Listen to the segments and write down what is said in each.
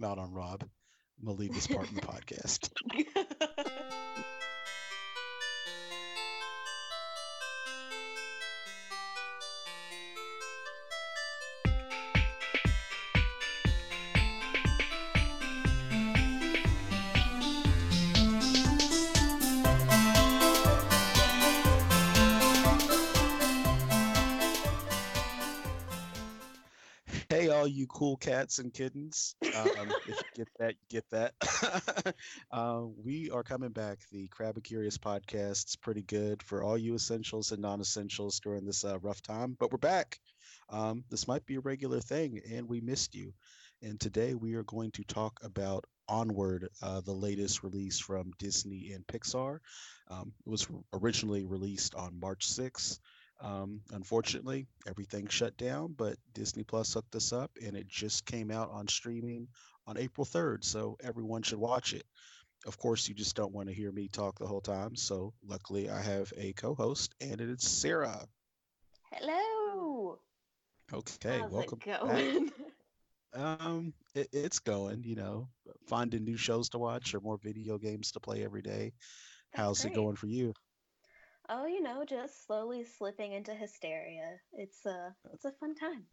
Mount on Rob. I'm gonna leave this part in the podcast. all you cool cats and kittens. Um, if you get that, you get that. uh, we are coming back. The Crab and Curious podcast is pretty good for all you essentials and non essentials during this uh, rough time, but we're back. Um, this might be a regular thing, and we missed you. And today we are going to talk about Onward, uh, the latest release from Disney and Pixar. Um, it was originally released on March 6th. Um, unfortunately, everything shut down, but Disney Plus hooked us up and it just came out on streaming on April 3rd. So everyone should watch it. Of course, you just don't want to hear me talk the whole time. So luckily, I have a co host and it is Sarah. Hello. Okay, How's welcome. it going? back. Um, it, it's going, you know, finding new shows to watch or more video games to play every day. That's How's it going for you? Oh, you know, just slowly slipping into hysteria. It's a it's a fun time.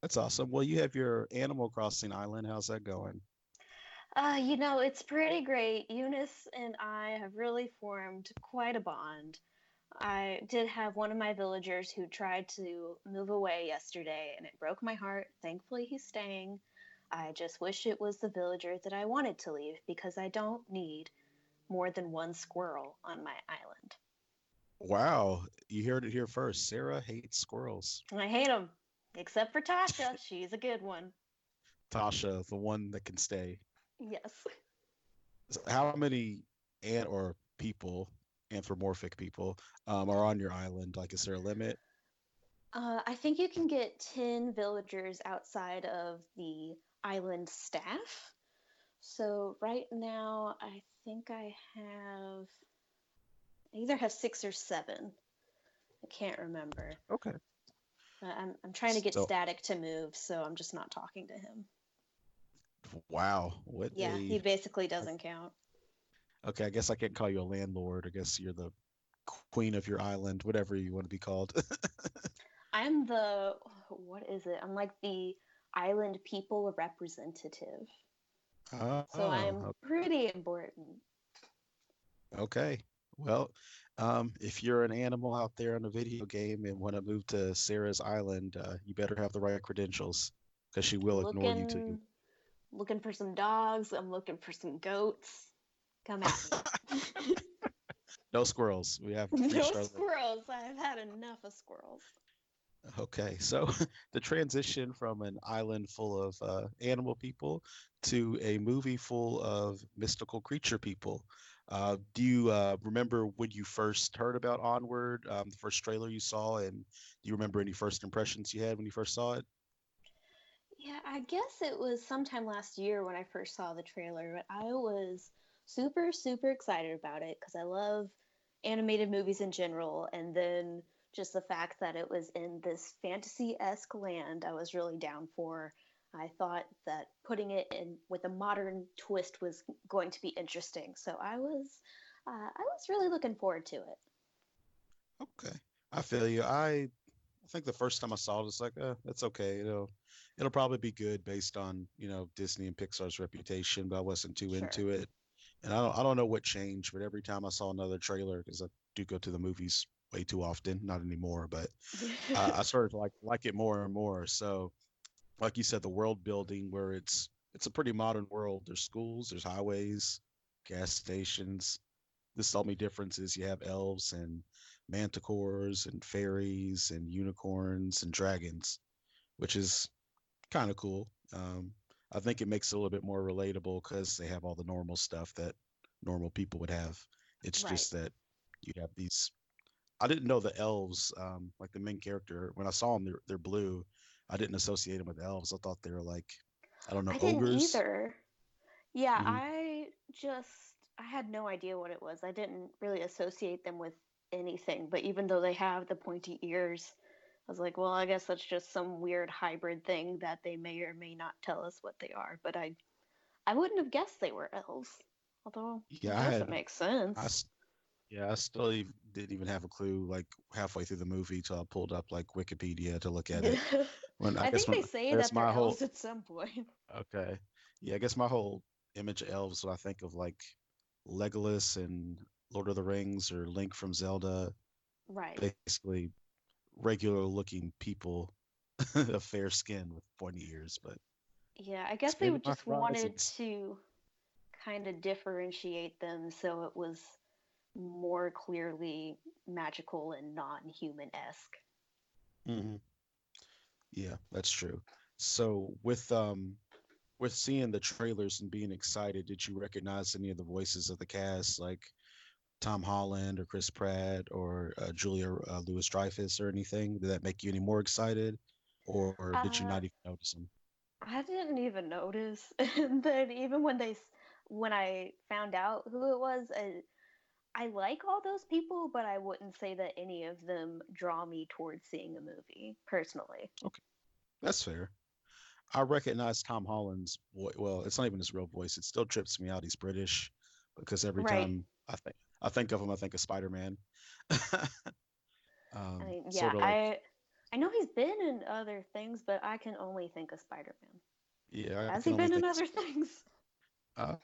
That's awesome. Well, you have your Animal Crossing island. How's that going? Uh, you know, it's pretty great. Eunice and I have really formed quite a bond. I did have one of my villagers who tried to move away yesterday, and it broke my heart. Thankfully, he's staying. I just wish it was the villager that I wanted to leave because I don't need more than one squirrel on my island. Wow, you heard it here first. Sarah hates squirrels. I hate them, except for Tasha. She's a good one. Tasha, the one that can stay. Yes. So How many ant or people, anthropomorphic people, um, are on your island? Like, is there a limit? Uh, I think you can get 10 villagers outside of the island staff. So right now, I think I have, I either have six or seven. I can't remember. Okay. Uh, I'm, I'm trying to get So- Static to move, so I'm just not talking to him. Wow. What Yeah, a- he basically doesn't count. Okay, I guess I can't call you a landlord. I guess you're the queen of your island, whatever you want to be called. I'm the, what is it? I'm like the island people representative. oh, So I'm pretty important. okay. Well, um, if you're an animal out there in a video game and want to move to Sarah's island, uh, you better have the right credentials because she will ignore you you looking, looking for some dogs. I'm looking for some goats. Come at me. No squirrels. We have no squirrels. I've had enough of squirrels. Okay, so the transition from an island full of uh, animal people to a movie full of mystical creature people. Uh, do you uh, remember when you first heard about Onward, um, the first trailer you saw, and do you remember any first impressions you had when you first saw it? Yeah, I guess it was sometime last year when I first saw the trailer, but I was super, super excited about it because I love animated movies in general. And then just the fact that it was in this fantasy esque land, I was really down for. I thought that putting it in with a modern twist was going to be interesting. So I was, uh, I was really looking forward to it. Okay, I feel you. I I think the first time I saw it, it's like, uh, that's okay. It'll it'll probably be good based on you know Disney and Pixar's reputation, but I wasn't too Sure. into it. And I don't I don't know what changed, but every time I saw another trailer, because I do go to the movies way too often, not anymore, but uh, I started to like like it more and more. So, like you said, the world building where it's it's a pretty modern world. There's schools, there's highways, gas stations. This only difference is you have elves and manticores and fairies and unicorns and dragons, which is kind of cool. Um, I think it makes it a little bit more relatable because they have all the normal stuff that normal people would have. It's just that you have these. I didn't know the elves, um, like the main character. When I saw them, they're, they're blue. I didn't associate them with elves. I thought they were like, I don't know, I didn't ogres. either. Yeah, Mhm. I just I had no idea what it was. I didn't really associate them with anything, but even though they have the pointy ears, I was like, well, I guess that's just some weird hybrid thing that they may or may not tell us what they are. But I, I wouldn't have guessed they were elves. Although, yeah, I had, it makes sense. I, yeah, I still didn't even have a clue like halfway through the movie till I pulled up like Wikipedia to look at it. When I, I think they say that they're whole, elves at some point. Okay, yeah, I guess my whole image of elves, when I think of like Legolas and Lord of the Rings or Link from Zelda. Right. Basically, regular looking people of fair skin with pointy ears, but yeah, I guess they just wanted to kind of differentiate them so it was more clearly magical and non-human esque. Mm-hmm. Yeah, that's true. So with um with seeing the trailers and being excited, did you recognize any of the voices of the cast, like Tom Holland or Chris Pratt or uh, Julia uh, Louis Dreyfus or anything? Did that make you any more excited, or, or did you uh, not even notice them? I didn't even notice, then even when they when I found out who it was, I, I like all those people, but I wouldn't say that any of them draw me towards seeing a movie personally. Okay, that's fair. I recognize Tom Holland's voice. Well, it's not even his real voice. It still trips me out. He's British because every right. time I think I think of him, I think of Spider Man. um, I mean, yeah, sort of like, I I know he's been in other things, but I can only think of Spider Man. Yeah, has he been in other things? Uh,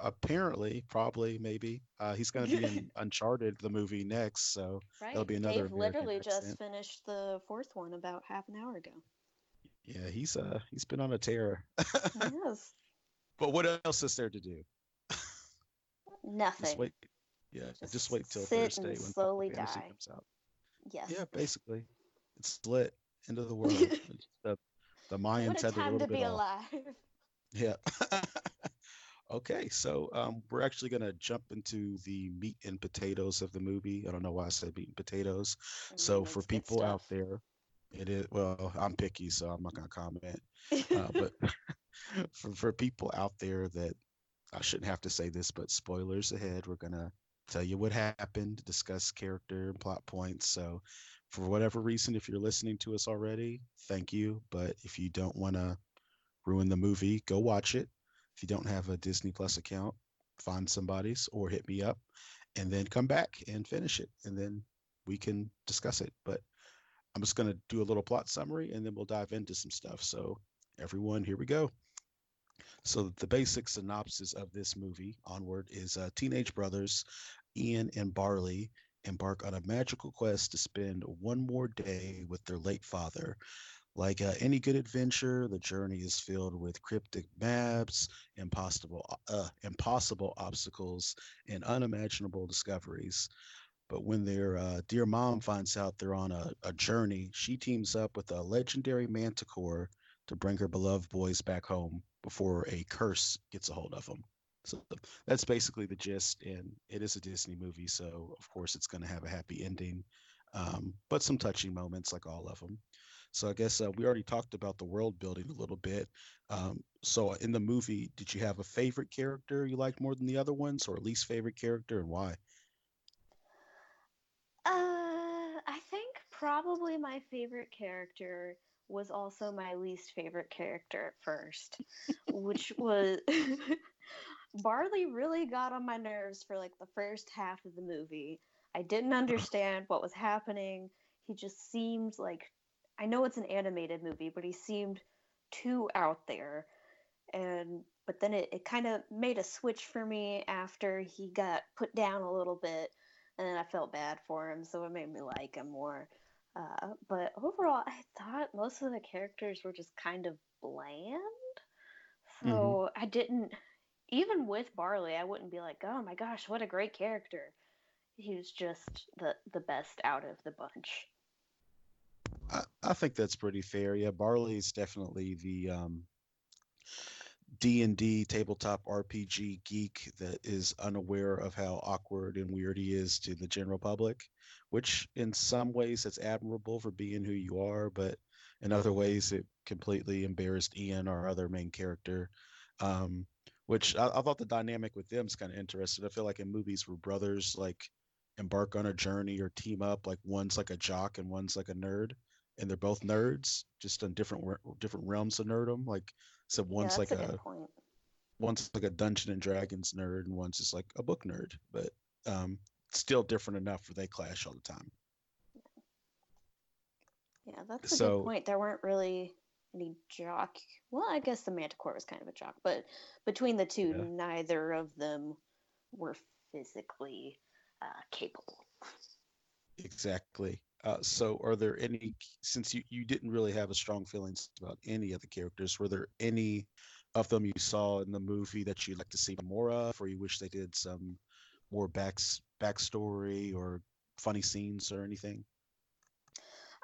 apparently, probably, maybe. Uh, he's going to be in Uncharted, the movie next, so right. there'll be another. Dave literally just finished the fourth one about half an hour ago. Yeah, he's uh he's been on a tear. yes. But what else is there to do? Nothing. Just wait. Yeah, just, just wait till Thursday when slowly die. comes out. Yes. Yeah, basically, it's split into the world. the the Mayans had a little bit off. Yeah. Okay, so um, we're actually going to jump into the meat and potatoes of the movie. I don't know why I said meat and potatoes. Mm, so for people out there, it is well. I'm picky, so I'm not going to comment. Uh, but for for people out there that I shouldn't have to say this, but spoilers ahead. We're gonna tell you what happened, discuss character and plot points. So, for whatever reason, if you're listening to us already, thank you. But if you don't want to ruin the movie, go watch it. If you don't have a Disney Plus account, find somebody's or hit me up and then come back and finish it. And then we can discuss it. But I'm just going to do a little plot summary and then we'll dive into some stuff. So, everyone, here we go. So, the basic synopsis of this movie, Onward, is uh, teenage brothers, Ian and Barley, embark on a magical quest to spend one more day with their late father. Like uh, any good adventure, the journey is filled with cryptic maps, impossible, uh, impossible obstacles, and unimaginable discoveries. But when their uh, dear mom finds out they're on a, a journey, she teams up with a legendary manticore to bring her beloved boys back home before a curse gets a hold of them. So that's basically the gist, and it is a Disney movie, so of course it's going to have a happy ending, um, but some touching moments like all of them. So I guess uh, we already talked about the world building a little bit. Um, so in the movie, did you have a favorite character you liked more than the other ones, or least favorite character, and why? Uh, I think probably my favorite character was also my least favorite character at first, which was Barley really got on my nerves for like the first half of the movie. I didn't understand what was happening. He just seemed like I know it's an animated movie, but he seemed too out there. And but then it, it kind of made a switch for me after he got put down a little bit and then I felt bad for him, so it made me like him more. Uh, but overall, I thought most of the characters were just kind of bland. So mm-hmm. I didn't, even with Barley, I wouldn't be like, oh my gosh, what a great character. He was just the, the best out of the bunch. I, think that's pretty fair. Yeah, Barley is definitely the um, D&D tabletop RPG geek that is unaware of how awkward and weird he is to the general public, which in some ways it's admirable for being who you are, but in other ways it completely embarrassed Ian, our other main character. Um, which I, I, thought the dynamic with them is kind of interesting. I feel like in movies where brothers like embark on a journey or team up, like one's like a jock and one's like a nerd. And they're both nerds, just in different different realms of nerdom. Like, so one's yeah, like a, a one's like a Dungeon and Dragons nerd, and one's just like a book nerd, but um, still different enough where they clash all the time. Yeah, that's a so, good point. There weren't really any jock. Well, I guess the Manticore was kind of a jock, but between the two, yeah. neither of them were physically uh, capable. Exactly. Uh, so, are there any? Since you you didn't really have a strong feelings about any of the characters, were there any of them you saw in the movie that you'd like to see more of, or you wish they did some more back, backstory or funny scenes or anything?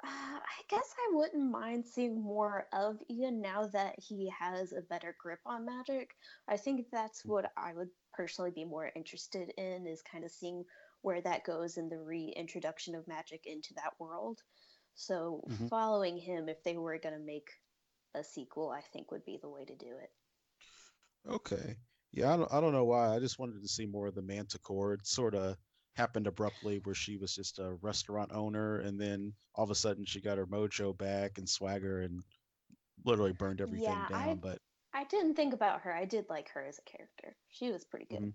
Uh, I guess I wouldn't mind seeing more of Ian now that he has a better grip on magic. I think that's mm. what I would personally be more interested in is kind of seeing where that goes in the reintroduction of magic into that world. So mm-hmm. following him, if they were going to make a sequel, I think would be the way to do it. Okay. Yeah, I don't, I don't know why. I just wanted to see more of the Manticore. It sort of happened abruptly where she was just a restaurant owner and then all of a sudden she got her mojo back and swagger and literally burned everything yeah, down. I, but I didn't think about her. I did like her as a character. She was pretty good. Mm-hmm.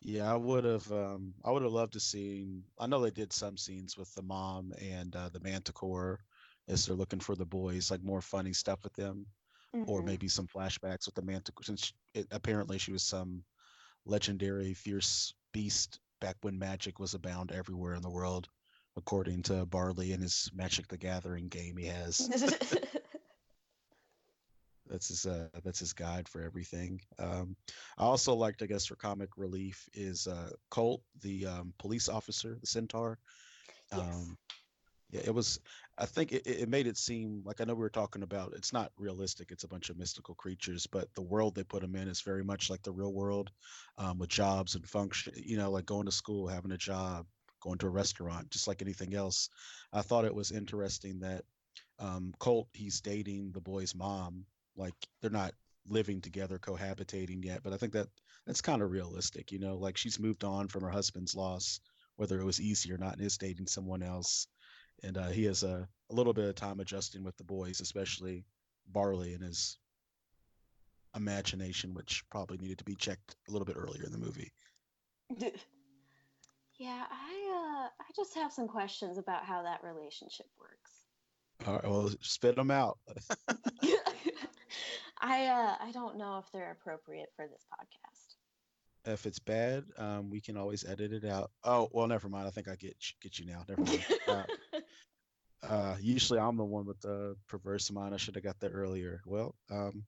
Yeah, I would have. Um, I would have loved to see. I know they did some scenes with the mom and uh, the Manticore as they're looking for the boys, like more funny stuff with them, mm-hmm. or maybe some flashbacks with the Manticore. Since it, apparently she was some legendary fierce beast back when magic was abound everywhere in the world, according to Barley and his Magic the Gathering game he has. that's his uh, that's his guide for everything. Um, I also liked, I guess, for comic relief is uh, Colt, the um, police officer, the centaur. Yes. Um, yeah, it was. I think it, it made it seem like I know we were talking about. It's not realistic. It's a bunch of mystical creatures, but the world they put them in is very much like the real world, um, with jobs and function. You know, like going to school, having a job, going to a restaurant, just like anything else. I thought it was interesting that um, Colt he's dating the boy's mom, like they're not living together cohabitating yet but i think that that's kind of realistic you know? Like she's moved on from her husband's loss whether it was easy or not and is dating someone else. And uh, he has a, a little bit of time adjusting with the boys especially barley and his imagination which probably needed to be checked a little bit earlier in the movie. Yeah i uh i just have some questions about how that relationship works all right well spit them out I uh, I don't know if they're appropriate for this podcast. If it's bad, um, we can always edit it out. Oh well, never mind. I think I get get you now. Never mind. uh, uh, usually I'm the one with the perverse mind. I should have got that earlier. Well, um,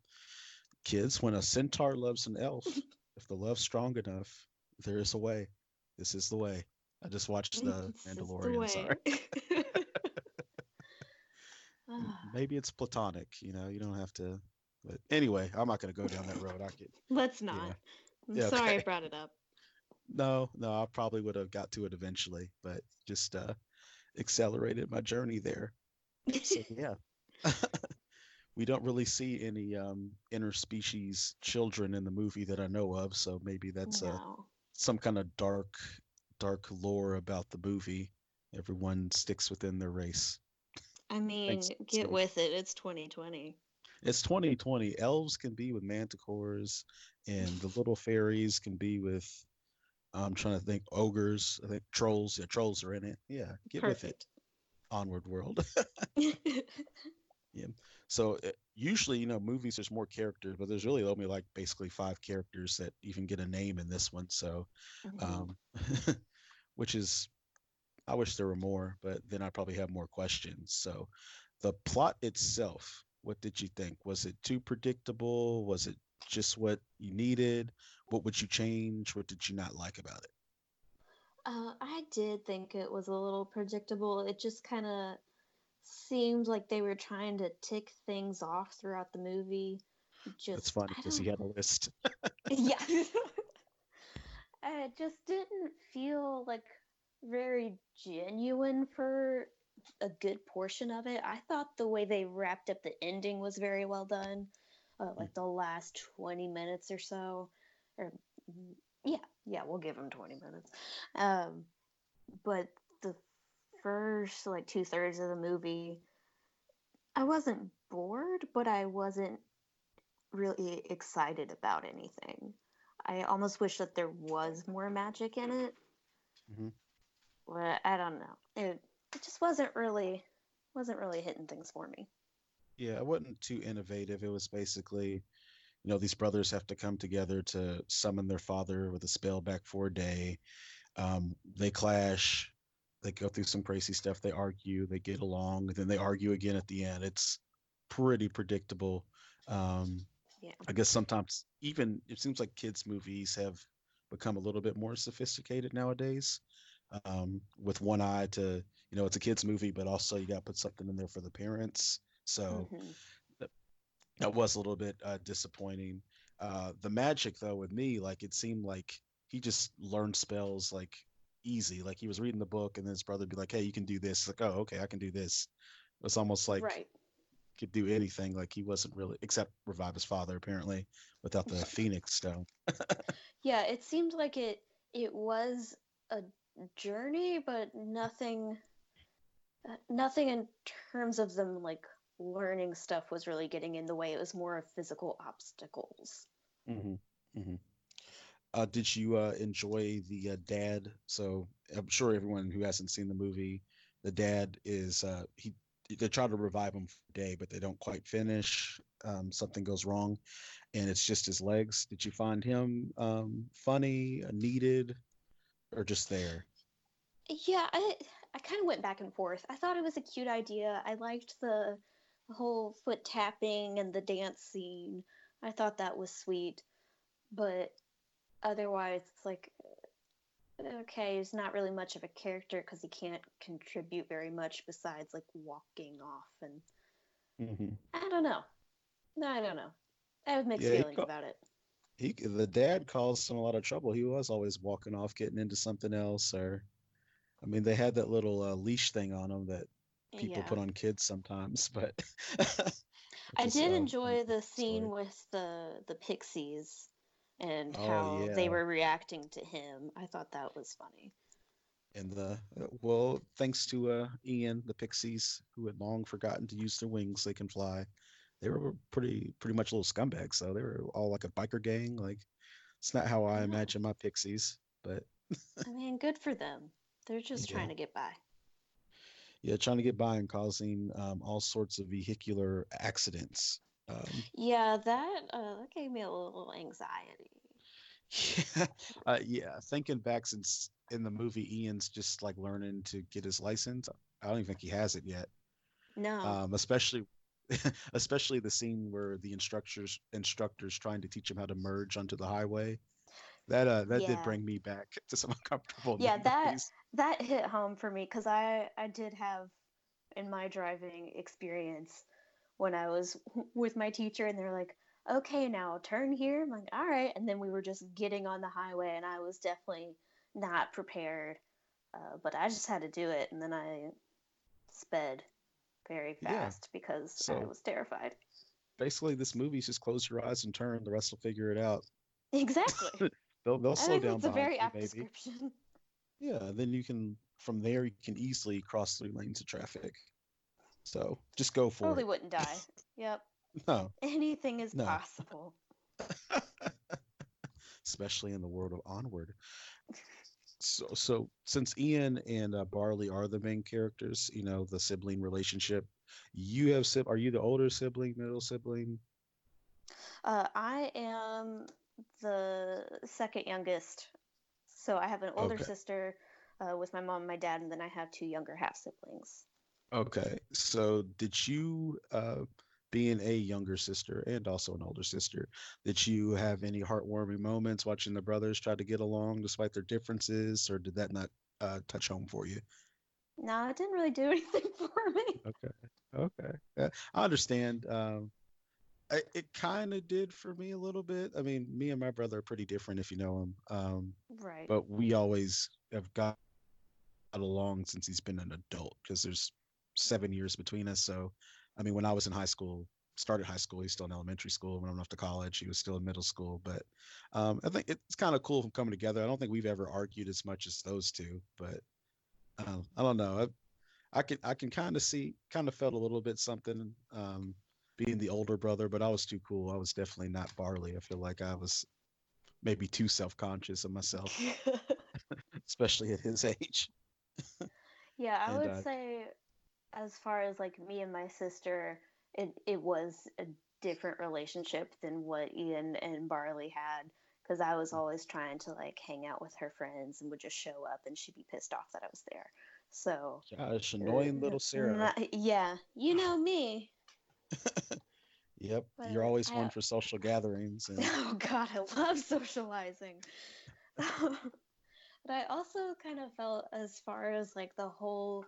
kids, when a centaur loves an elf, if the love's strong enough, there is a way. This is the way. I just watched the this Mandalorian. The sorry. Maybe it's platonic. You know, you don't have to but anyway, I'm not going to go down that road. I could. Let's not. Yeah. I'm yeah, sorry okay. I brought it up. No, no, I probably would have got to it eventually, but just uh, accelerated my journey there. So yeah, we don't really see any um, interspecies children in the movie that I know of, so maybe that's uh, no. a some kind of dark, dark lore about the movie. Everyone sticks within their race. I mean, Thanks, get with it. It's 2020 it's 2020. Elves can be with manticores, and the little fairies can be with. I'm trying to think ogres. I think trolls. Yeah, trolls are in it. Yeah, get Perfect. with it. Onward world. yeah. So it, uh, usually, you know, movies there's more characters, but there's really only like basically five characters that even get a name in this one. So, mm-hmm. um, which is, I wish there were more, but then I probably have more questions. So, the plot itself what did you think? Was it too predictable? Was it just what you needed? What would you change? What did you not like about it? Uh, I did think it was a little predictable. It just kind of seemed like they were trying to tick things off throughout the movie. Just, That's funny because he had a list. yeah. it just didn't feel like very genuine for a good portion of it. I thought the way they wrapped up the ending was very well done. Uh, hmm. like the last 20 minutes or so. Or, yeah, yeah, we'll give them 20 minutes. Um, but the first, like, two thirds of the movie I wasn't bored, but I wasn't really excited about anything. I almost wish that there was more magic in it. Mm-hmm. But I don't know. It it just wasn't really wasn't really hitting things for me. Yeah, it wasn't too innovative. It was basically, you know, these brothers have to come together to summon their father with a spell back for a day. Um, they clash. They go through some crazy stuff. They argue. They get along. And then they argue again at the end. It's pretty predictable. Um, yeah. I guess sometimes even it seems like kids' movies have become a little bit more sophisticated nowadays. Um, with one eye to, you know, it's a kids' movie, but also you got to put something in there for the parents. So mm-hmm. that, that was a little bit uh, disappointing. Uh, the magic, though, with me, like it seemed like he just learned spells like easy. Like he was reading the book, and then his brother would be like, "Hey, you can do this." Like, oh, okay, I can do this. It's almost like right could do anything. Like he wasn't really, except revive his father apparently, without the Phoenix Stone. yeah, it seemed like it. It was a journey, but nothing. Uh, nothing in terms of them like learning stuff was really getting in the way. It was more of physical obstacles. Mm-hmm. Mm-hmm. Uh, did you uh, enjoy the uh, dad? So I'm sure everyone who hasn't seen the movie, the dad is uh, he they try to revive him for day, but they don't quite finish. Um, something goes wrong, and it's just his legs. Did you find him um, funny, needed, or just there? Yeah, I I kind of went back and forth. I thought it was a cute idea. I liked the, the whole foot tapping and the dance scene. I thought that was sweet, but otherwise, it's like okay, he's not really much of a character because he can't contribute very much besides like walking off and mm-hmm. I don't know. No, I don't know. I have mixed yeah, feelings ca- about it. He, the dad caused him a lot of trouble. He was always walking off, getting into something else, or I mean, they had that little uh, leash thing on him that people yeah. put on kids sometimes, but. I did uh, enjoy the scene story. with the the pixies and oh, how yeah. they were reacting to him. I thought that was funny. And the uh, well, thanks to uh, Ian, the Pixies, who had long forgotten to use their wings, they can fly. They were pretty pretty much little scumbags, so they were all like a biker gang. Like it's not how I imagine my Pixies, but I mean, good for them. They're just yeah. trying to get by. Yeah, trying to get by and causing um, all sorts of vehicular accidents. Um, yeah, that uh, that gave me a little anxiety. Yeah, uh, yeah. Thinking back since in the movie, Ian's just like learning to get his license. I don't even think he has it yet. No. Um, especially, especially the scene where the instructors instructors trying to teach him how to merge onto the highway. That uh, that yeah. did bring me back to some uncomfortable. Yeah, that that hit home for me because I I did have in my driving experience when I was with my teacher and they're like, okay, now turn here. I'm like, all right. And then we were just getting on the highway and I was definitely not prepared. Uh, but I just had to do it. And then I sped very fast yeah. because so, I was terrified. Basically, this movie's just close your eyes and turn. The rest will figure it out. Exactly. they'll they'll slow down. It's a very apt maybe. description. Yeah, then you can from there you can easily cross three lanes of traffic. So just go for Probably it. wouldn't die. Yep. no. Anything is no. possible. Especially in the world of Onward. So, so since Ian and uh, Barley are the main characters, you know the sibling relationship. You have sib. Are you the older sibling, middle sibling? Uh, I am the second youngest. So I have an older okay. sister uh, with my mom and my dad, and then I have two younger half siblings. Okay. So did you, uh, being a younger sister and also an older sister, did you have any heartwarming moments watching the brothers try to get along despite their differences, or did that not uh, touch home for you? No, it didn't really do anything for me. Okay. Okay. Yeah, I understand. Um, I, it kind of did for me a little bit. I mean, me and my brother are pretty different if you know him. Um, right. But we always have got along since he's been an adult because there's seven years between us. So, I mean, when I was in high school, started high school, he's still in elementary school. When I went off to college, he was still in middle school. But um, I think it's kind of cool from coming together. I don't think we've ever argued as much as those two, but um, I don't know. I can I can kind of see kind of felt a little bit something um, being the older brother, but I was too cool. I was definitely not Barley. I feel like I was maybe too self conscious of myself, especially at his age. yeah, I and, would uh, say, as far as like me and my sister, it it was a different relationship than what Ian and Barley had because I was always trying to like hang out with her friends and would just show up and she'd be pissed off that I was there. So gosh, annoying uh, little Sarah. Not, yeah, you know me. yep, but you're always I, one for social gatherings. And... Oh God, I love socializing. but I also kind of felt as far as like the whole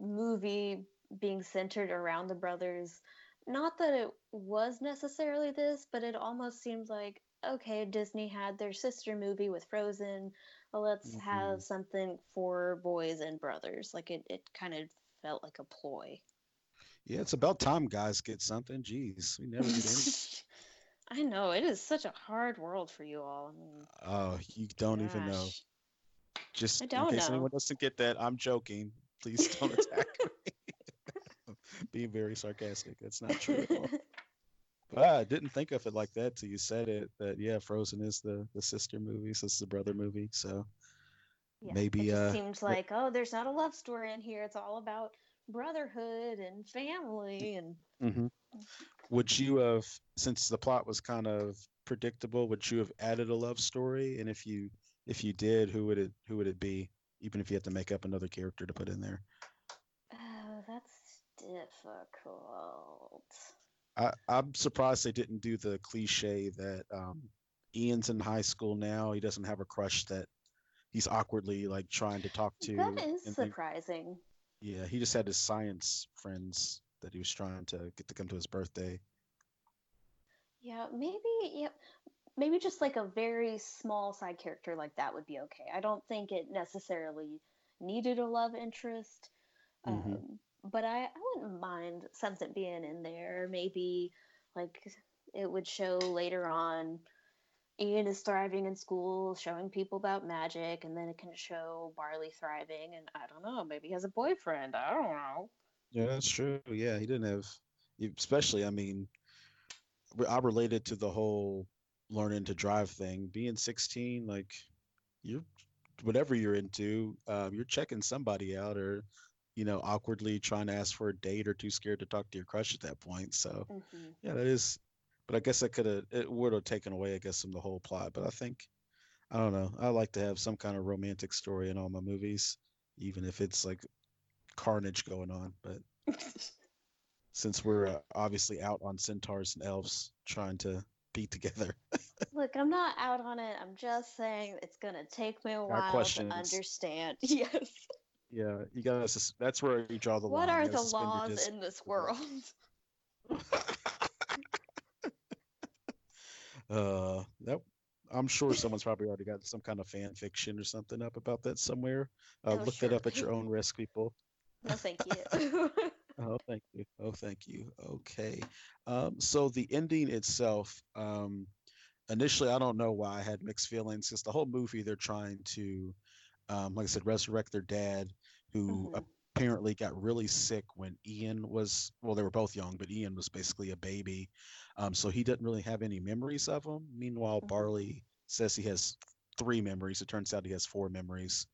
movie being centered around the brothers not that it was necessarily this, but it almost seems like okay, Disney had their sister movie with Frozen. Well, let's mm-hmm. have something for boys and brothers. Like it, it kind of felt like a ploy. Yeah, it's about time guys get something. Jeez, we never did anything. I know it is such a hard world for you all. oh, you don't gosh. even know. Just in case know. anyone doesn't get that, I'm joking. Please don't attack me. being very sarcastic. That's not true at all. but I didn't think of it like that till you said it. That yeah, Frozen is the the sister movie, so it's the brother movie. So yeah, maybe it uh, seems like oh, there's not a love story in here. It's all about brotherhood and family and. Mm-hmm. Would you have, since the plot was kind of predictable, would you have added a love story? And if you if you did, who would it who would it be? Even if you had to make up another character to put in there. Oh, that's difficult. I, I'm surprised they didn't do the cliche that um, Ian's in high school now. He doesn't have a crush that he's awkwardly like trying to talk to. That is surprising. yeah, he just had his science friends that he was trying to get to come to his birthday. Yeah, maybe yeah, maybe just like a very small side character like that would be okay. I don't think it necessarily needed a love interest. Mm-hmm. Um, but I, I wouldn't mind something being in there. Maybe like it would show later on Ian is thriving in school, showing people about magic, and then it can show Barley thriving. And I don't know, maybe he has a boyfriend. I don't know. Yeah, that's true. Yeah, he didn't have, especially, I mean, I related to the whole learning to drive thing. Being 16, like, you're, whatever you're into, um, you're checking somebody out or you know, awkwardly trying to ask for a date or too scared to talk to your crush at that point. So, mm-hmm. yeah, that is. But I guess I could have. It would have taken away, I guess, from the whole plot. But I think, I don't know. I like to have some kind of romantic story in all my movies, even if it's like carnage going on. But since we're uh, obviously out on centaurs and elves trying to be together. Look, I'm not out on it. I'm just saying it's gonna take me a while to understand. Yes. Yeah, you gotta. That's where you draw the what line. What are the laws in this world? uh, that I'm sure someone's probably already got some kind of fan fiction or something up about that somewhere. Uh, oh, look sure. that up at your own risk, people. No, thank you. Oh, thank you. Oh, thank you. Okay. Um, so the ending itself, um, initially, I don't know why I had mixed feelings because the whole movie they're trying to um, like I said, resurrect their dad, who mm-hmm. apparently got really sick when Ian was. Well, they were both young, but Ian was basically a baby, um, so he didn't really have any memories of him. Meanwhile, mm-hmm. Barley says he has three memories. It turns out he has four memories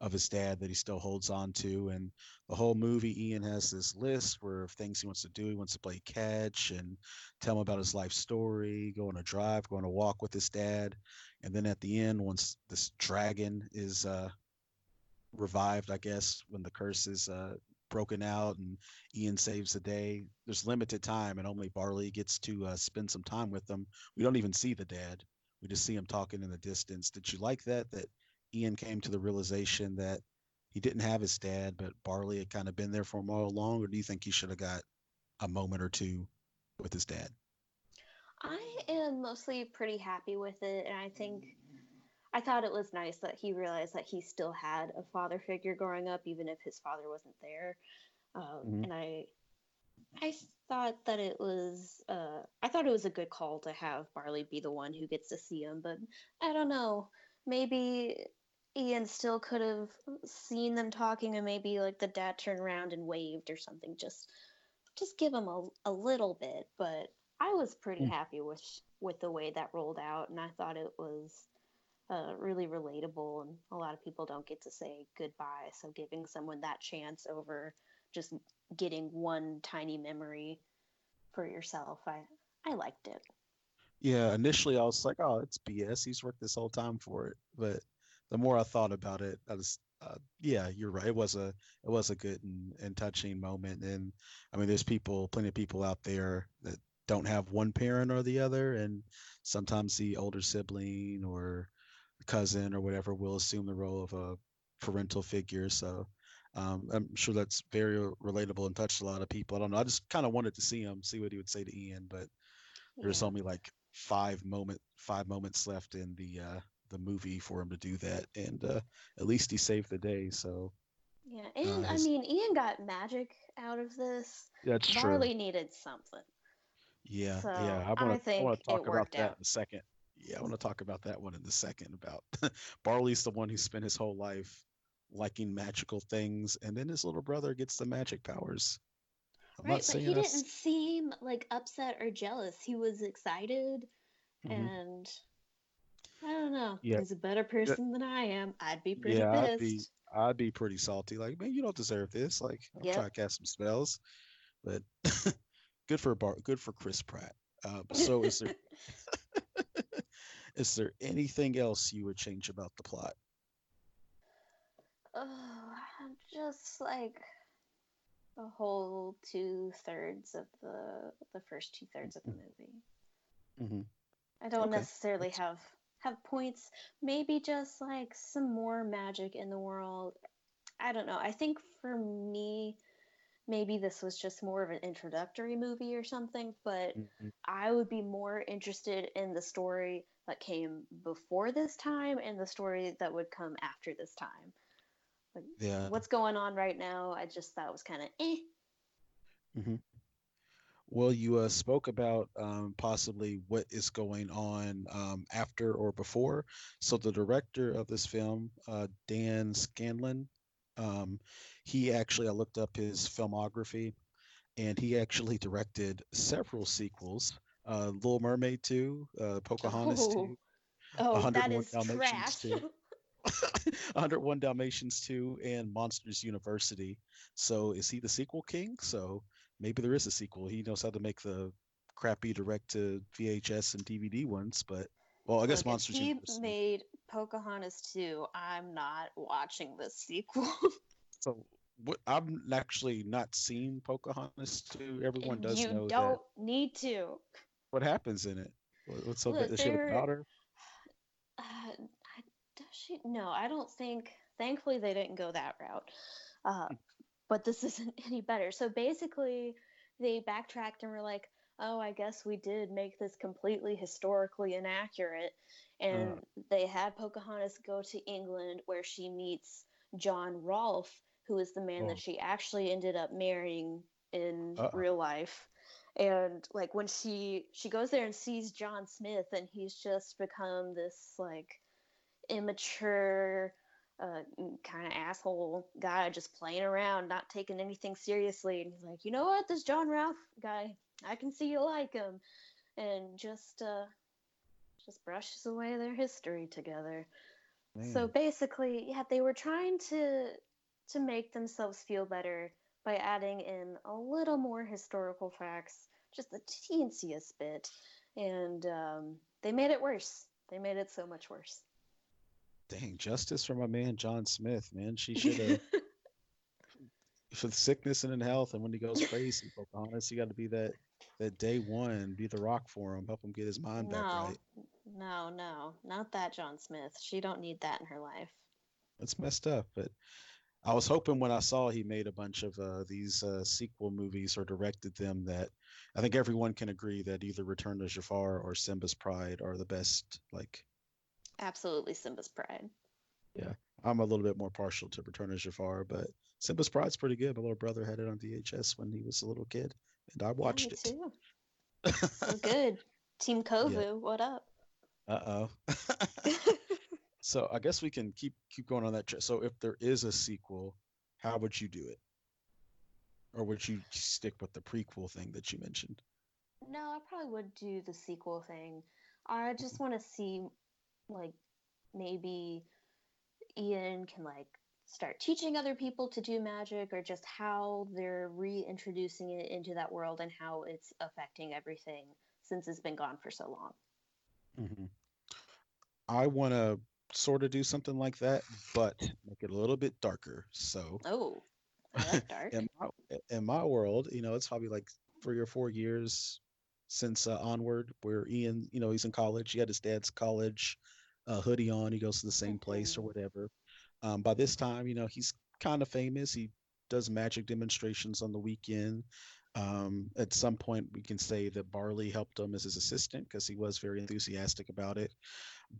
of his dad that he still holds on to. And the whole movie, Ian has this list where of things he wants to do. He wants to play catch and tell him about his life story, go on a drive, go on a walk with his dad. And then at the end, once this dragon is uh, revived, I guess, when the curse is uh, broken out and Ian saves the day, there's limited time and only Barley gets to uh, spend some time with them. We don't even see the dad. We just see him talking in the distance. Did you like that? That Ian came to the realization that he didn't have his dad, but Barley had kind of been there for him all along, or do you think he should have got a moment or two with his dad? I am mostly pretty happy with it, and I think I thought it was nice that he realized that he still had a father figure growing up, even if his father wasn't there. Um, mm-hmm. And I, I thought that it was, uh, I thought it was a good call to have Barley be the one who gets to see him. But I don't know, maybe Ian still could have seen them talking and maybe like the dad turned around and waved or something. Just just give him a, a little bit. But I was pretty mm. happy with with the way that rolled out, and I thought it was uh, really relatable. And a lot of people don't get to say goodbye, so giving someone that chance over just getting one tiny memory for yourself, I I liked it. Yeah, initially I was like, oh, it's BS. He's worked this whole time for it, but the more I thought about it, I was, uh, yeah, you're right. It was a it was a good and, and touching moment. And I mean, there's people, plenty of people out there that don't have one parent or the other, and sometimes the older sibling or cousin or whatever will assume the role of a parental figure. So um, I'm sure that's very relatable and touched a lot of people. I don't know. I just kind of wanted to see him, see what he would say to Ian, but yeah. there's only like five moment five moments left in the uh, the movie for him to do that, and uh, at least he saved the day. So yeah, and uh, I mean, Ian got magic out of this. That's Barley true. needed something. Yeah, so yeah. I want to. I want to talk about that out. in a second. Yeah, I want to talk about that one in a second. About Barley's the one who spent his whole life liking magical things, and then his little brother gets the magic powers. I'm right, but he didn't seem like upset or jealous. He was excited, mm-hmm. and I don't know. Yeah. He's a better person yeah. than I am. I'd be pretty yeah, pissed. I'd be, I'd be pretty salty. Like, man, you don't deserve this. Like, I'm yep. trying to cast some spells, but good for Bar, good for Chris Pratt. Uh, so, is there is there anything else you would change about the plot? Oh, just like the whole two thirds of the the first two thirds of the mm-hmm. movie. Mm-hmm. I don't okay. necessarily have have points. Maybe just like some more magic in the world. I don't know. I think for me, maybe this was just more of an introductory movie or something, but mm-hmm. I would be more interested in the story that came before this time and the story that would come after this time. Like, yeah. What's going on right now? I just thought was kind of eh. Mm-hmm. Well, you uh, spoke about um, possibly what is going on um, after or before. So, the director of this film, uh, Dan Scanlon, um, he actually, I looked up his filmography, and he actually directed several sequels uh, Little Mermaid 2, uh, Pocahontas oh. 2, oh, that is trash. 2. 101 Dalmatians 2 and Monsters University. So is he the sequel king? So maybe there is a sequel. He knows how to make the crappy direct to VHS and DVD ones, but well, I guess Look, Monsters he University. made Pocahontas 2. I'm not watching the sequel. so what I'm actually not seeing Pocahontas 2. Everyone does you know You don't need to. What happens in it? What's so Look, Does she have a daughter? Uh, does she? No, I don't think. Thankfully, they didn't go that route. Uh, but this isn't any better. So basically, they backtracked and were like, "Oh, I guess we did make this completely historically inaccurate." And uh. they had Pocahontas go to England, where she meets John Rolfe, who is the man oh. that she actually ended up marrying in uh real life and like when she she goes there and sees John Smith and he's just become this like immature uh, kind of asshole guy just playing around, not taking anything seriously. And he's like, you know what, this John Rolfe guy, I can see you like him, and just uh, just brushes away their history together. Man. So basically, yeah, they were trying to to make themselves feel better by adding in a little more historical facts, just the teensiest bit, and um, they made it worse. They made it so much worse dang, justice for my man John Smith, man. She should have for sickness and in health, and when he goes crazy, Pocahontas, you got to be that that day one, be the rock for him, help him get his mind no, back right. No, no, not that John Smith. She don't need that in her life. That's messed up, but I was hoping when I saw he made a bunch of uh, these uh, sequel movies or directed them that I think everyone can agree that either Return to Jafar or Simba's Pride are the best like absolutely Simba's Pride. Yeah, I'm a little bit more partial to Return of Jafar, but Simba's Pride's pretty good. My little brother had it on VHS when he was a little kid, and I watched yeah, it. so good. Team Kovu, yeah. what up? Uh oh. so I guess we can keep keep going on that. Tra- so if there is a sequel, how would you do it? Or would you stick with the prequel thing that you mentioned? No, I probably would do the sequel thing. I just mm-hmm. want to see, like, maybe Ian can like start teaching other people to do magic, or just how they're reintroducing it into that world and how it's affecting everything since it's been gone for so long. Mm-hmm. I want to sort of do something like that, but make it a little bit darker. So, oh, like dark. in, my, in my world, you know, it's probably like three or four years since uh, Onward, where Ian, you know, he's in college. He had his dad's college uh, hoodie on. He goes to the same place or whatever. Um, by this time, you know, he's kind of famous. He does magic demonstrations on the weekend. Um, at some point, we can say that Barley helped him as his assistant because he was very enthusiastic about it.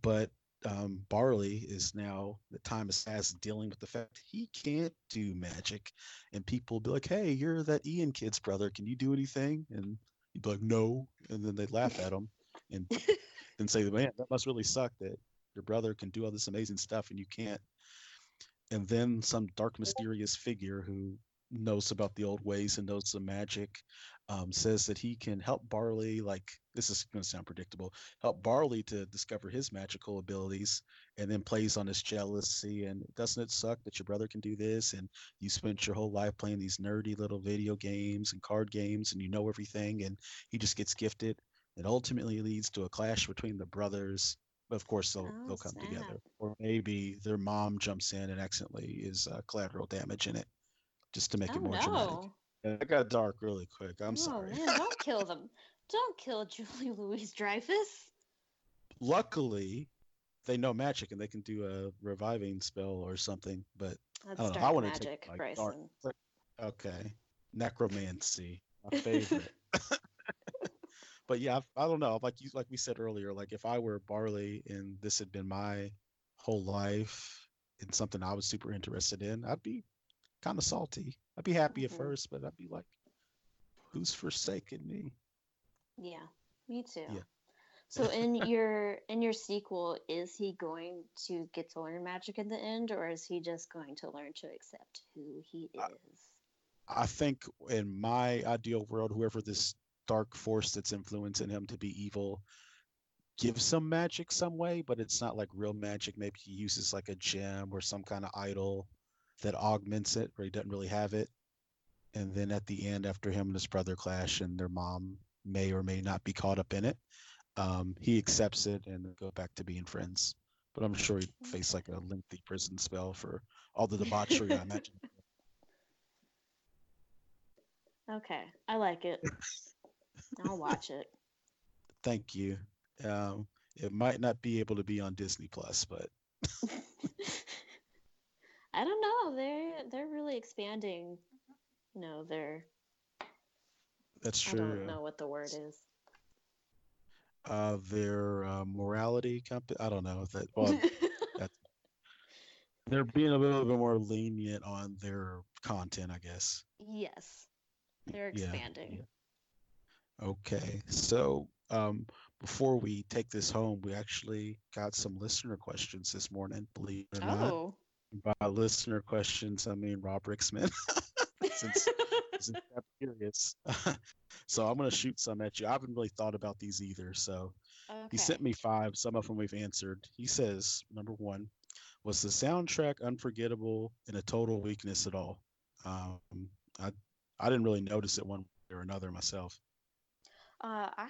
But um, Barley is now the time has passed dealing with the fact he can't do magic, and people be like, "Hey, you're that Ian kid's brother. Can you do anything?" And he'd be like, "No," and then they'd laugh at him and then say, "Man, that must really suck that your brother can do all this amazing stuff and you can't." And then some dark, mysterious figure who knows about the old ways and knows the magic um, says that he can help Barley, like this is going to sound predictable, help Barley to discover his magical abilities, and then plays on his jealousy. And doesn't it suck that your brother can do this, and you spent your whole life playing these nerdy little video games and card games, and you know everything, and he just gets gifted. It ultimately leads to a clash between the brothers. Of course, they'll oh, they'll come snap. together, or maybe their mom jumps in and accidentally is uh, collateral damage in it, just to make oh, it more no. dramatic. Yeah, it got dark really quick. I'm oh, sorry. Man, don't kill them. Don't kill Julie Louise Dreyfus. Luckily, they know magic and they can do a reviving spell or something. But That's I don't know. I want to take like dark. Okay, necromancy, my favorite. but yeah, I, I, don't know. Like you, like we said earlier, like if I were Barley and this had been my whole life and something I was super interested in, I'd be kind of salty. I'd be happy mm-hmm. at first, but I'd be like, who's forsaken me? Yeah, me too. Yeah. So in your in your sequel, is he going to get to learn magic in the end, or is he just going to learn to accept who he is? I, I think in my ideal world, whoever this dark force that's influencing him to be evil gives some magic some way, but it's not like real magic. Maybe he uses like a gem or some kind of idol that augments it, or he doesn't really have it. And then at the end, after him and his brother clash, and their mom may or may not be caught up in it, um, he accepts it and go back to being friends. But I'm sure he'd face like a lengthy prison spell for all the debauchery I imagine. Okay, I like it. I'll watch it. Thank you. Um, it might not be able to be on Disney Plus, but I don't know. They're they're really expanding. You know, their. That's true. I don't know what the word is. Uh, their uh, morality company. I don't know if that. Well, they're being a little bit more lenient on their content, I guess. Yes, they're expanding. Yeah, yeah. Okay, so um, before we take this home, we actually got some listener questions this morning. Believe it or oh. not by listener questions, I mean Rob Ricksman. since, since I'm curious. so I'm gonna shoot some at you. I haven't really thought about these either. So okay. he sent me five. Some of them we've answered. He says number one, was the soundtrack unforgettable and a total weakness at all? Um, I I didn't really notice it one way or another myself. Uh, I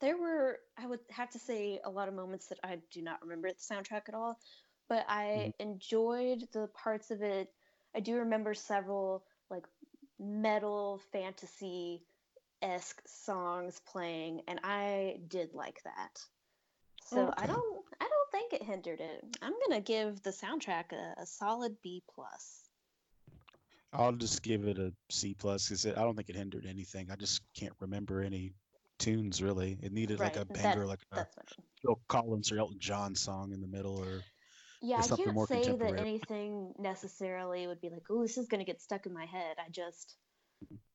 there were I would have to say a lot of moments that I do not remember the soundtrack at all but I mm-hmm. enjoyed the parts of it. I do remember several like metal fantasy esque songs playing, and I did like that. So okay. I don't I don't think it hindered it. I'm gonna give the soundtrack a, a solid B plus. I'll just give it a C plus because I don't think it hindered anything. I just can't remember any tunes really. It needed right. like a banger, that, like a Phil Collins or Elton John song in the middle, or yeah, I can't say that anything necessarily would be like, oh, this is gonna get stuck in my head. I just,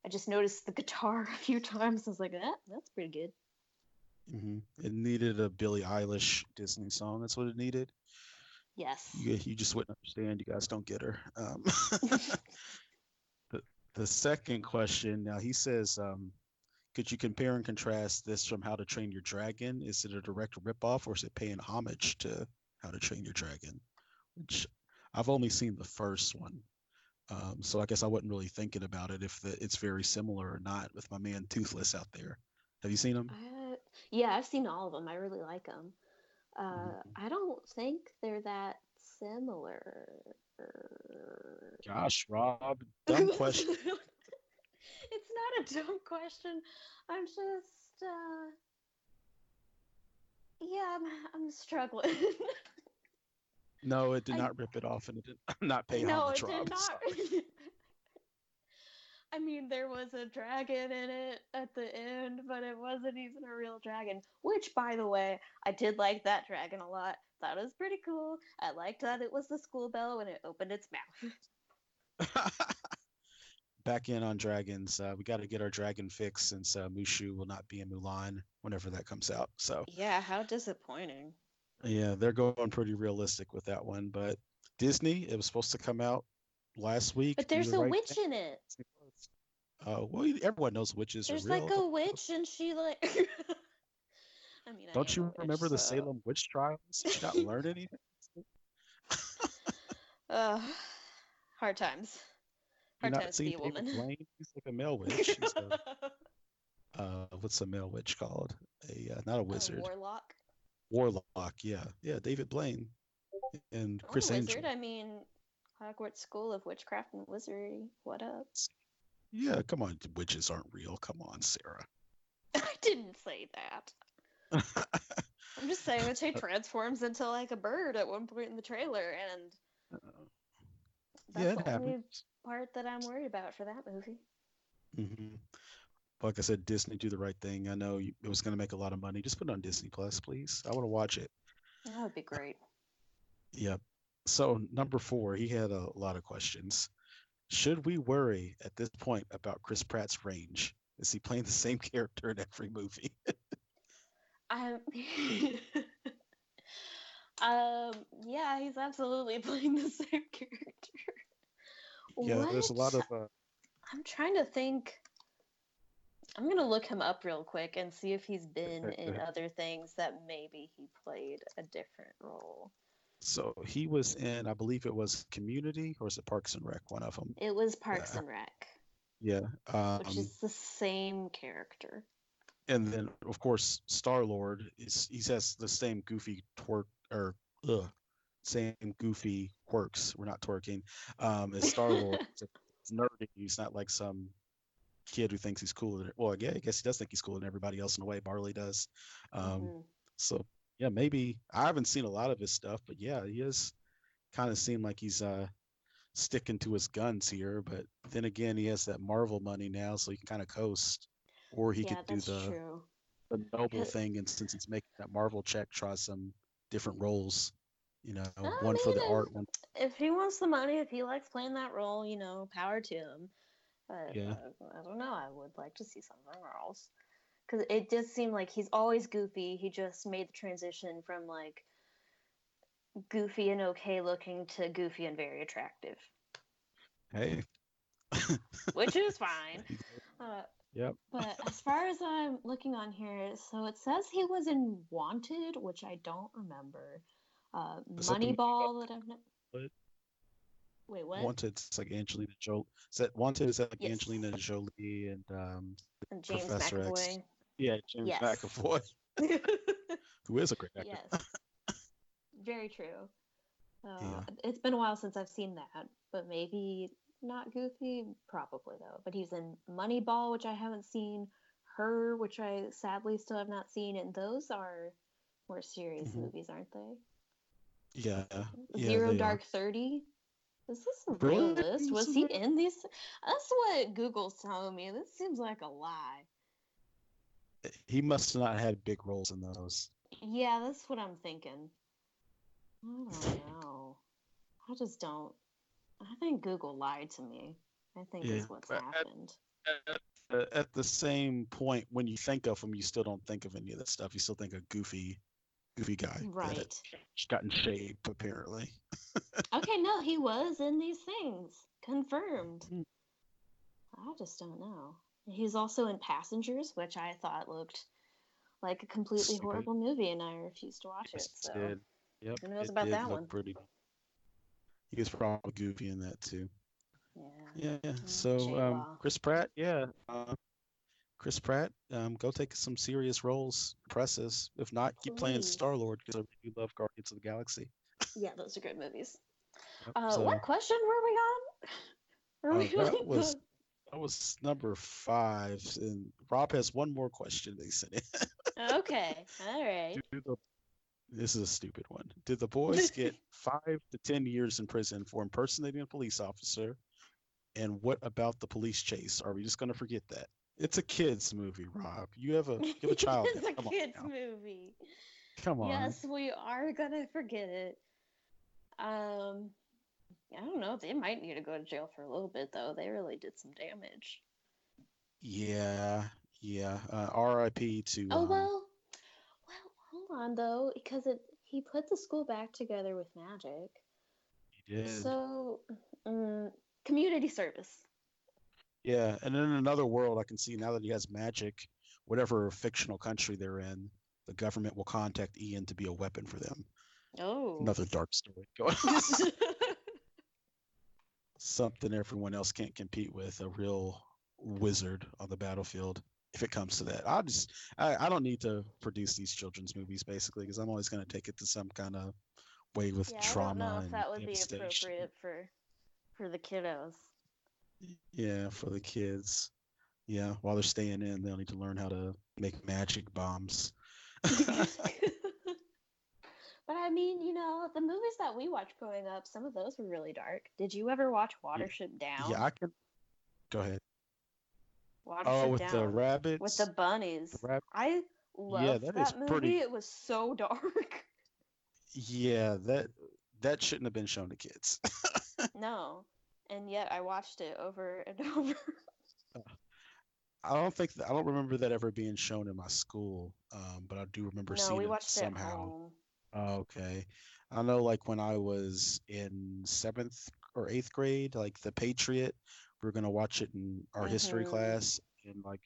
I just noticed the guitar a few times. I was like, that that's pretty good. Mm-hmm. It needed a Billie Eilish Disney song. That's what it needed. Yes. You, you just wouldn't understand. You guys don't get her. Um, the, second question now he says, um, could you compare and contrast this from How to Train Your Dragon? Is it a direct ripoff or is it paying homage to How to Train Your Dragon? Which I've only seen the first one. Um, so I guess I wasn't really thinking about it if the, it's very similar or not with my man Toothless out there. Have you seen him? Uh, yeah, I've seen all of them. I really like them. Uh, Mm-hmm. I don't think they're that similar. Gosh, Rob, dumb question. it's not a dumb question. I'm just, uh, yeah, I'm, I'm struggling. No, it did I- not rip it off, and it did not pay no, homage. it did Rob. not. I mean, there was a dragon in it at the end, but it wasn't even a real dragon. Which, by the way, I did like that dragon a lot. Thought it was pretty cool. I liked that it was the school bell when it opened its mouth. Back in on dragons, uh, we got to get our dragon fix since uh, Mushu will not be in Mulan whenever that comes out. So Yeah, how disappointing. yeah, they're going pretty realistic with that one. But Disney, it was supposed to come out last week. But there's the a right witch thing. in it. Uh, well, everyone knows witches There's are real. like a witch, and she like. I mean, Don't am you a remember the so- Salem witch trials? Did you not learn anything? Uh, hard times. Hard not times to be a woman. Blaine? He's like a male witch. A, uh, what's a male witch called? A uh, not a A wizard, warlock. warlock. Yeah, yeah. David Blaine and Or Criss a wizard. Angel. I mean, Hogwarts School of Witchcraft and Wizardry. What up? Yeah, come on, witches aren't real. Come on, Sarah. I didn't say that. I'm just saying that she transforms into like a bird at one point in the trailer, and that's yeah, the only part that I'm worried about for that movie. hmm Like I said, Disney do the right thing. I know it was going to make a lot of money. Just put it on Disney Plus, please. I want to watch it. That would be great. Yep. So number four, he had a lot of questions. Should we worry at this point about Chris Pratt's range? Is he playing the same character in every movie? Um, um, yeah, he's absolutely playing the same character. yeah, there's a lot of uh, I'm trying to think. I'm gonna look him up real quick and see if he's been in other things that maybe he played a different role. so he was in, I believe it was Community or is it Parks and Rec? One of them. It was Parks Yeah. and Rec, Yeah. Um, which is the same character. And then of course Star Lord is he has the same goofy twerk or ugh, same goofy quirks. We're not twerking. Um, as Star Lord, it's nerdy. He's not like some kid who thinks he's cooler. Than, well, yeah, I guess he does think he's cooler than everybody else in a way. Barley does. Um, Mhm. So yeah, maybe I haven't seen a lot of his stuff, but yeah, he is kind of seemed like he's uh sticking to his guns here. But then again, he has that Marvel money now, so he can kind of coast, or he yeah, could do the true. the noble thing, and since he's making that Marvel check, try some different roles. You know, I one for the mean, art, one. If he wants the money, if he likes playing that role, you know, power to him. But Yeah. uh, I don't know. I would like to see something else because it does seem like he's always goofy. He just made the transition from like goofy and okay looking to goofy and very attractive, Hey, which is fine. Uh, Yep. But as far as I'm looking on here, so it says he was in Wanted, which I don't remember. Uh, Is that the Moneyball that I've not. What? Wait, what? Wanted. It's like Angelina Jolie. Is that Wanted? Is that like Yes. Angelina Jolie and um? And James Professor X. McAvoy. Yeah, James Yes. McAvoy, who is a great actor. yes. Very true. Uh, Yeah. It's been a while since I've seen that, but maybe not Goofy. Probably though. But he's in Moneyball, which I haven't seen. Her, which I sadly still have not seen, and those are more serious Mhm. movies, aren't they? Yeah. yeah Zero they are. Dark Thirty. Is this a Really? real list? Was he in these? That's what Google's telling me. This seems like a lie. He must not have had big roles in those. Yeah, that's what I'm thinking. I don't know. I just don't. I think Google lied to me. I think Yeah, is what's at- happened. Uh, At the same point, when you think of him, you still don't think of any of that stuff. You still think of goofy, goofy guy. that Right. had gotten shape apparently. okay, no, he was in these things. Confirmed. Mm. I just don't know. He's also in Passengers, which I thought looked like a completely Stupid. horrible movie, and I refused to watch it. Yes, So did. Yep. Who knows it about did that look one? Pretty. He was probably goofy in that too. yeah. Yeah. yeah. Mm, So um, Chris Pratt, yeah. Uh, Chris Pratt, um, go take some serious roles. Press us. If not, keep playing Star Lord because I really love Guardians of the Galaxy. Yeah, those are good movies. Yep, Uh, so, what question were we on? Were Uh, we that was-? That was number five, and Rob has one more question. They sent in. Okay, all right. Do the- this is a stupid one. Did the boys get five to ten years in prison for impersonating a police officer? And what about the police chase? Are we just going to forget that? It's a kids movie, Rob. You have a have a child. it's a Come kids movie. Come on. Yes, we are gonna forget it. Um, I don't know. They might need to go to jail for a little bit though. They really did some damage. Yeah, yeah. Uh, R.I.P. to. Oh um, well, on though, because it he put the school back together with magic. he did. So, mm, community service. Yeah, and in another world, I can see now that he has magic, whatever fictional country they're in, the government will contact Ian to be a weapon for them. Oh. Another dark story going on. Something everyone else can't compete with, a real wizard on the battlefield. If it comes to that, I just I, I don't need to produce these children's movies basically because I'm always going to take it to some kind of way with yeah, trauma I don't know if that would be appropriate for for the kiddos. Yeah, for the kids. Yeah, while they're staying in, they'll need to learn how to make magic bombs. but I mean, you know, the movies that we watched growing up, some of those were really dark. Did you ever watch Watership Down? yeah, I can. Go ahead. Oh, with Down. the rabbits. with the bunnies. the rab- I loved that that, movie. pretty- It was so dark. Yeah, that that shouldn't have been shown to kids. no. And yet I watched it over and over. I don't think that, I don't remember that ever being shown in my school, um, but I do remember no, seeing we it it somehow. Oh, okay. I know, like when I was in seventh or eighth grade, like The Patriot, we were gonna watch it in our history Mhm. class, and like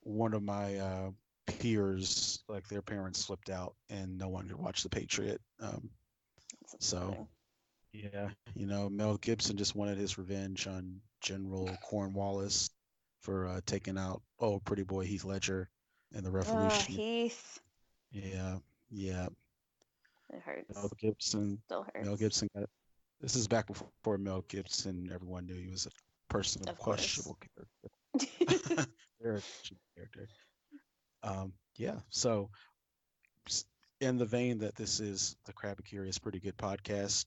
one of my uh, peers, like their parents slipped out, and no one could watch The Patriot. Um, So, yeah, you know, Mel Gibson just wanted his revenge on General Cornwallis for uh, taking out oh pretty boy Heath Ledger in the Revolution. Heath. Yeah, yeah. It hurts. Mel Gibson Still hurts. Mel Gibson got this is back before Mel Gibson everyone knew he was a person of, Of questionable character. Very questionable character. Um, yeah, so in the vein that this is the Crabby Curious Pretty Good podcast,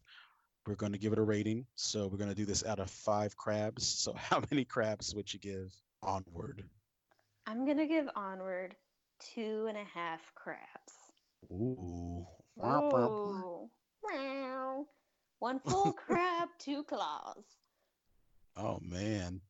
we're going to give it a rating. So we're going to do this out of five crabs. So how many crabs would you give Onward? I'm gonna give Onward two and a half crabs. Ooh. Ooh. Meow. One full crab, two claws. Oh man,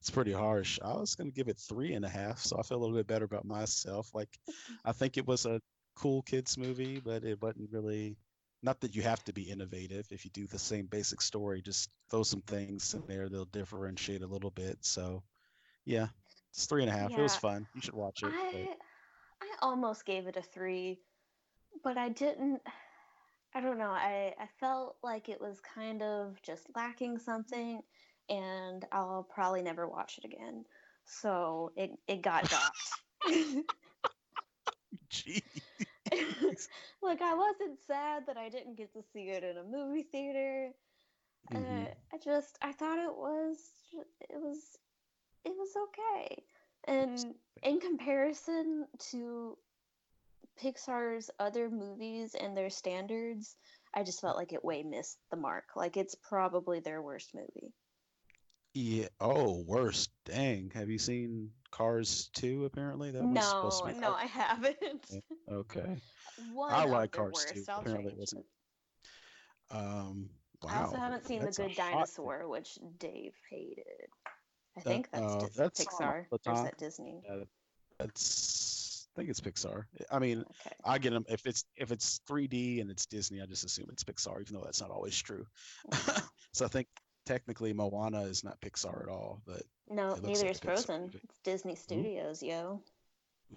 it's pretty harsh. I was gonna give it three and a half, so I feel a little bit better about myself. Like, I think it was a cool kids movie, but it wasn't really. Not that you have to be innovative if you do the same basic story. Just throw some things in there; they'll differentiate a little bit. So, yeah, it's three and a half. It was fun. You should watch it. I I almost gave it a three, but I didn't. I don't know. I I felt like it was kind of just lacking something, and I'll probably never watch it again. So it it got docked. Gee. like I wasn't sad that I didn't get to see it in a movie theater. Mhm. Uh, I just I thought it was it was it was okay. And in comparison to Pixar's other movies and their standards, I just felt like it way missed the mark. Like it's probably their worst movie. Yeah. Oh, worst. Dang. Have you seen Cars 2, apparently? That was supposed to be no, out- I haven't. Yeah. Okay. One I like Cars worst. too. I'll Apparently it wasn't- Um, wow. I also haven't seen The that's a Good. Dinosaur, which Dave hated. I That- think that's uh, Dis- that's Pixar. the Or is that Disney? Uh, that's I think it's Pixar. I mean, okay. I get them if it's if it's 3D and it's Disney, I just assume it's Pixar, even though that's not always true. so I think technically Moana is not Pixar at all, but no, neither like is Frozen. It's Disney Studios, Ooh. yo.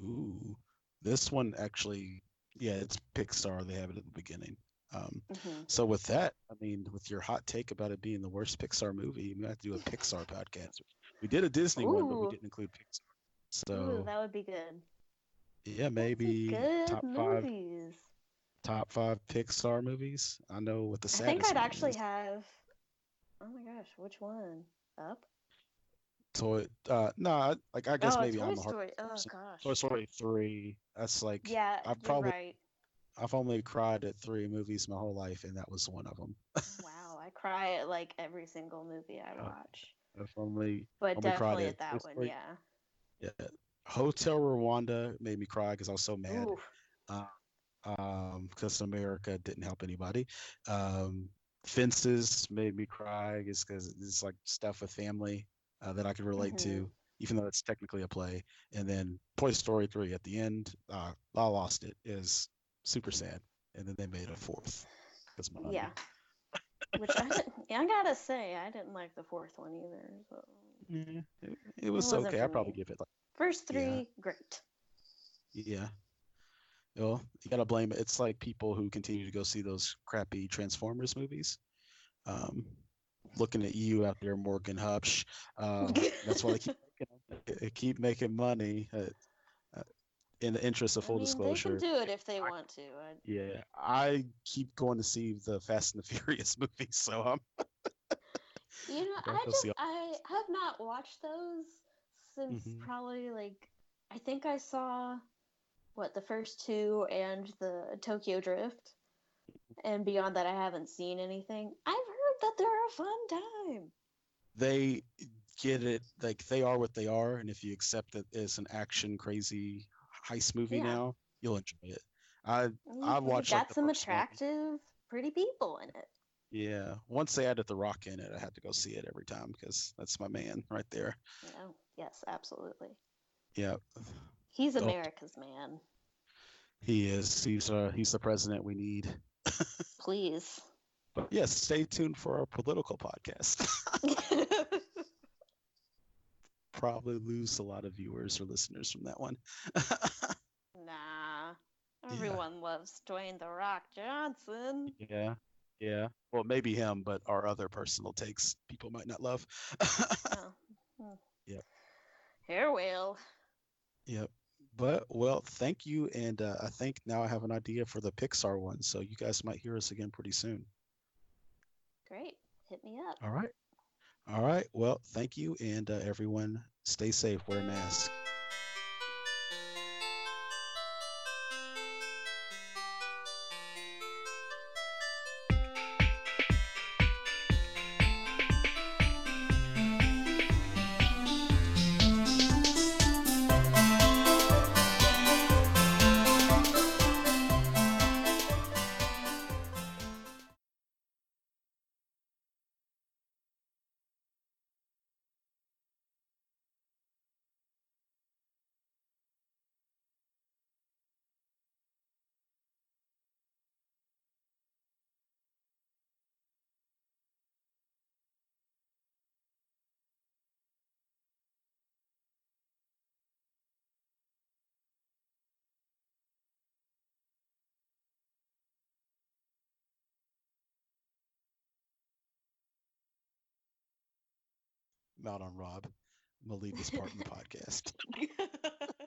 Ooh, this one actually, yeah, it's Pixar. They have it at the beginning. Um, mm-hmm. So with that, I mean, with your hot take about it being the worst Pixar movie, we might have to do a Pixar podcast. We did a Disney Ooh. one, but we didn't include Pixar. So Ooh, that would be good. Yeah, maybe top movies. five. Top five Pixar movies. I know what the. I think I'd actually have. Oh my gosh, which one? Up. Toy. Uh, no, like I guess oh, maybe Toy I'm a Story. Oh gosh. Toy Story three. That's like. Yeah, I've probably. Right. I've only cried at three movies my whole life, and that was one of them. wow, I cry at like every single movie I watch. I've only. But only definitely at that one, yeah. Yeah, Hotel Rwanda made me cry because I was so mad. Uh, um, because America didn't help anybody. Um, Fences made me cry just because it's like stuff with family uh, that I could relate mm-hmm. to, even though it's technically a play. And then Toy Story 3 at the end, uh, I lost it, is super sad. And then they made a fourth. Yeah. Which I, I gotta say, I didn't like the fourth one either. So. Yeah, it, it was it okay. I'd probably give it like First three, yeah. great. Yeah. Well, you gotta blame it. It's like people who continue to go see those crappy Transformers movies. Um, looking at you out there, Morgan Hupsch. Um, that's why they keep making, they keep making money. Uh, uh, in the interest of full I mean, disclosure, they can do it if they I, want to. I... Yeah, I keep going to see the Fast and the Furious movies, so I'm. you know, I just I have not watched those since mm-hmm. probably like I think I saw what the first two and the Tokyo Drift, and beyond that I haven't seen anything. I've heard that they're a fun time. They get it like they are what they are, and if you accept that it's an action crazy heist movie yeah. now, you'll enjoy it. I I watched got like, some attractive, pretty people in it. Yeah, once they added the Rock in it, I had to go see it every time because that's my man right there. Yeah. Yes, absolutely. Yeah. He's America's man. He is. He's uh he's the president we need. Please. But yes, stay tuned for our political podcast. Probably lose a lot of viewers or listeners from that one. nah. Everyone yeah. loves Dwayne the Rock Johnson. Yeah. Yeah. Well, maybe him, but our other personal takes people might not love. oh. Hmm. Yep. Yep. But well, thank you, and uh, I think now I have an idea for the Pixar one, so you guys might hear us again pretty soon. Great, hit me up. All right, all right. Well, thank you, and uh, everyone, stay safe, wear a mask. Out on Rob. I'm gonna leave this part in the podcast.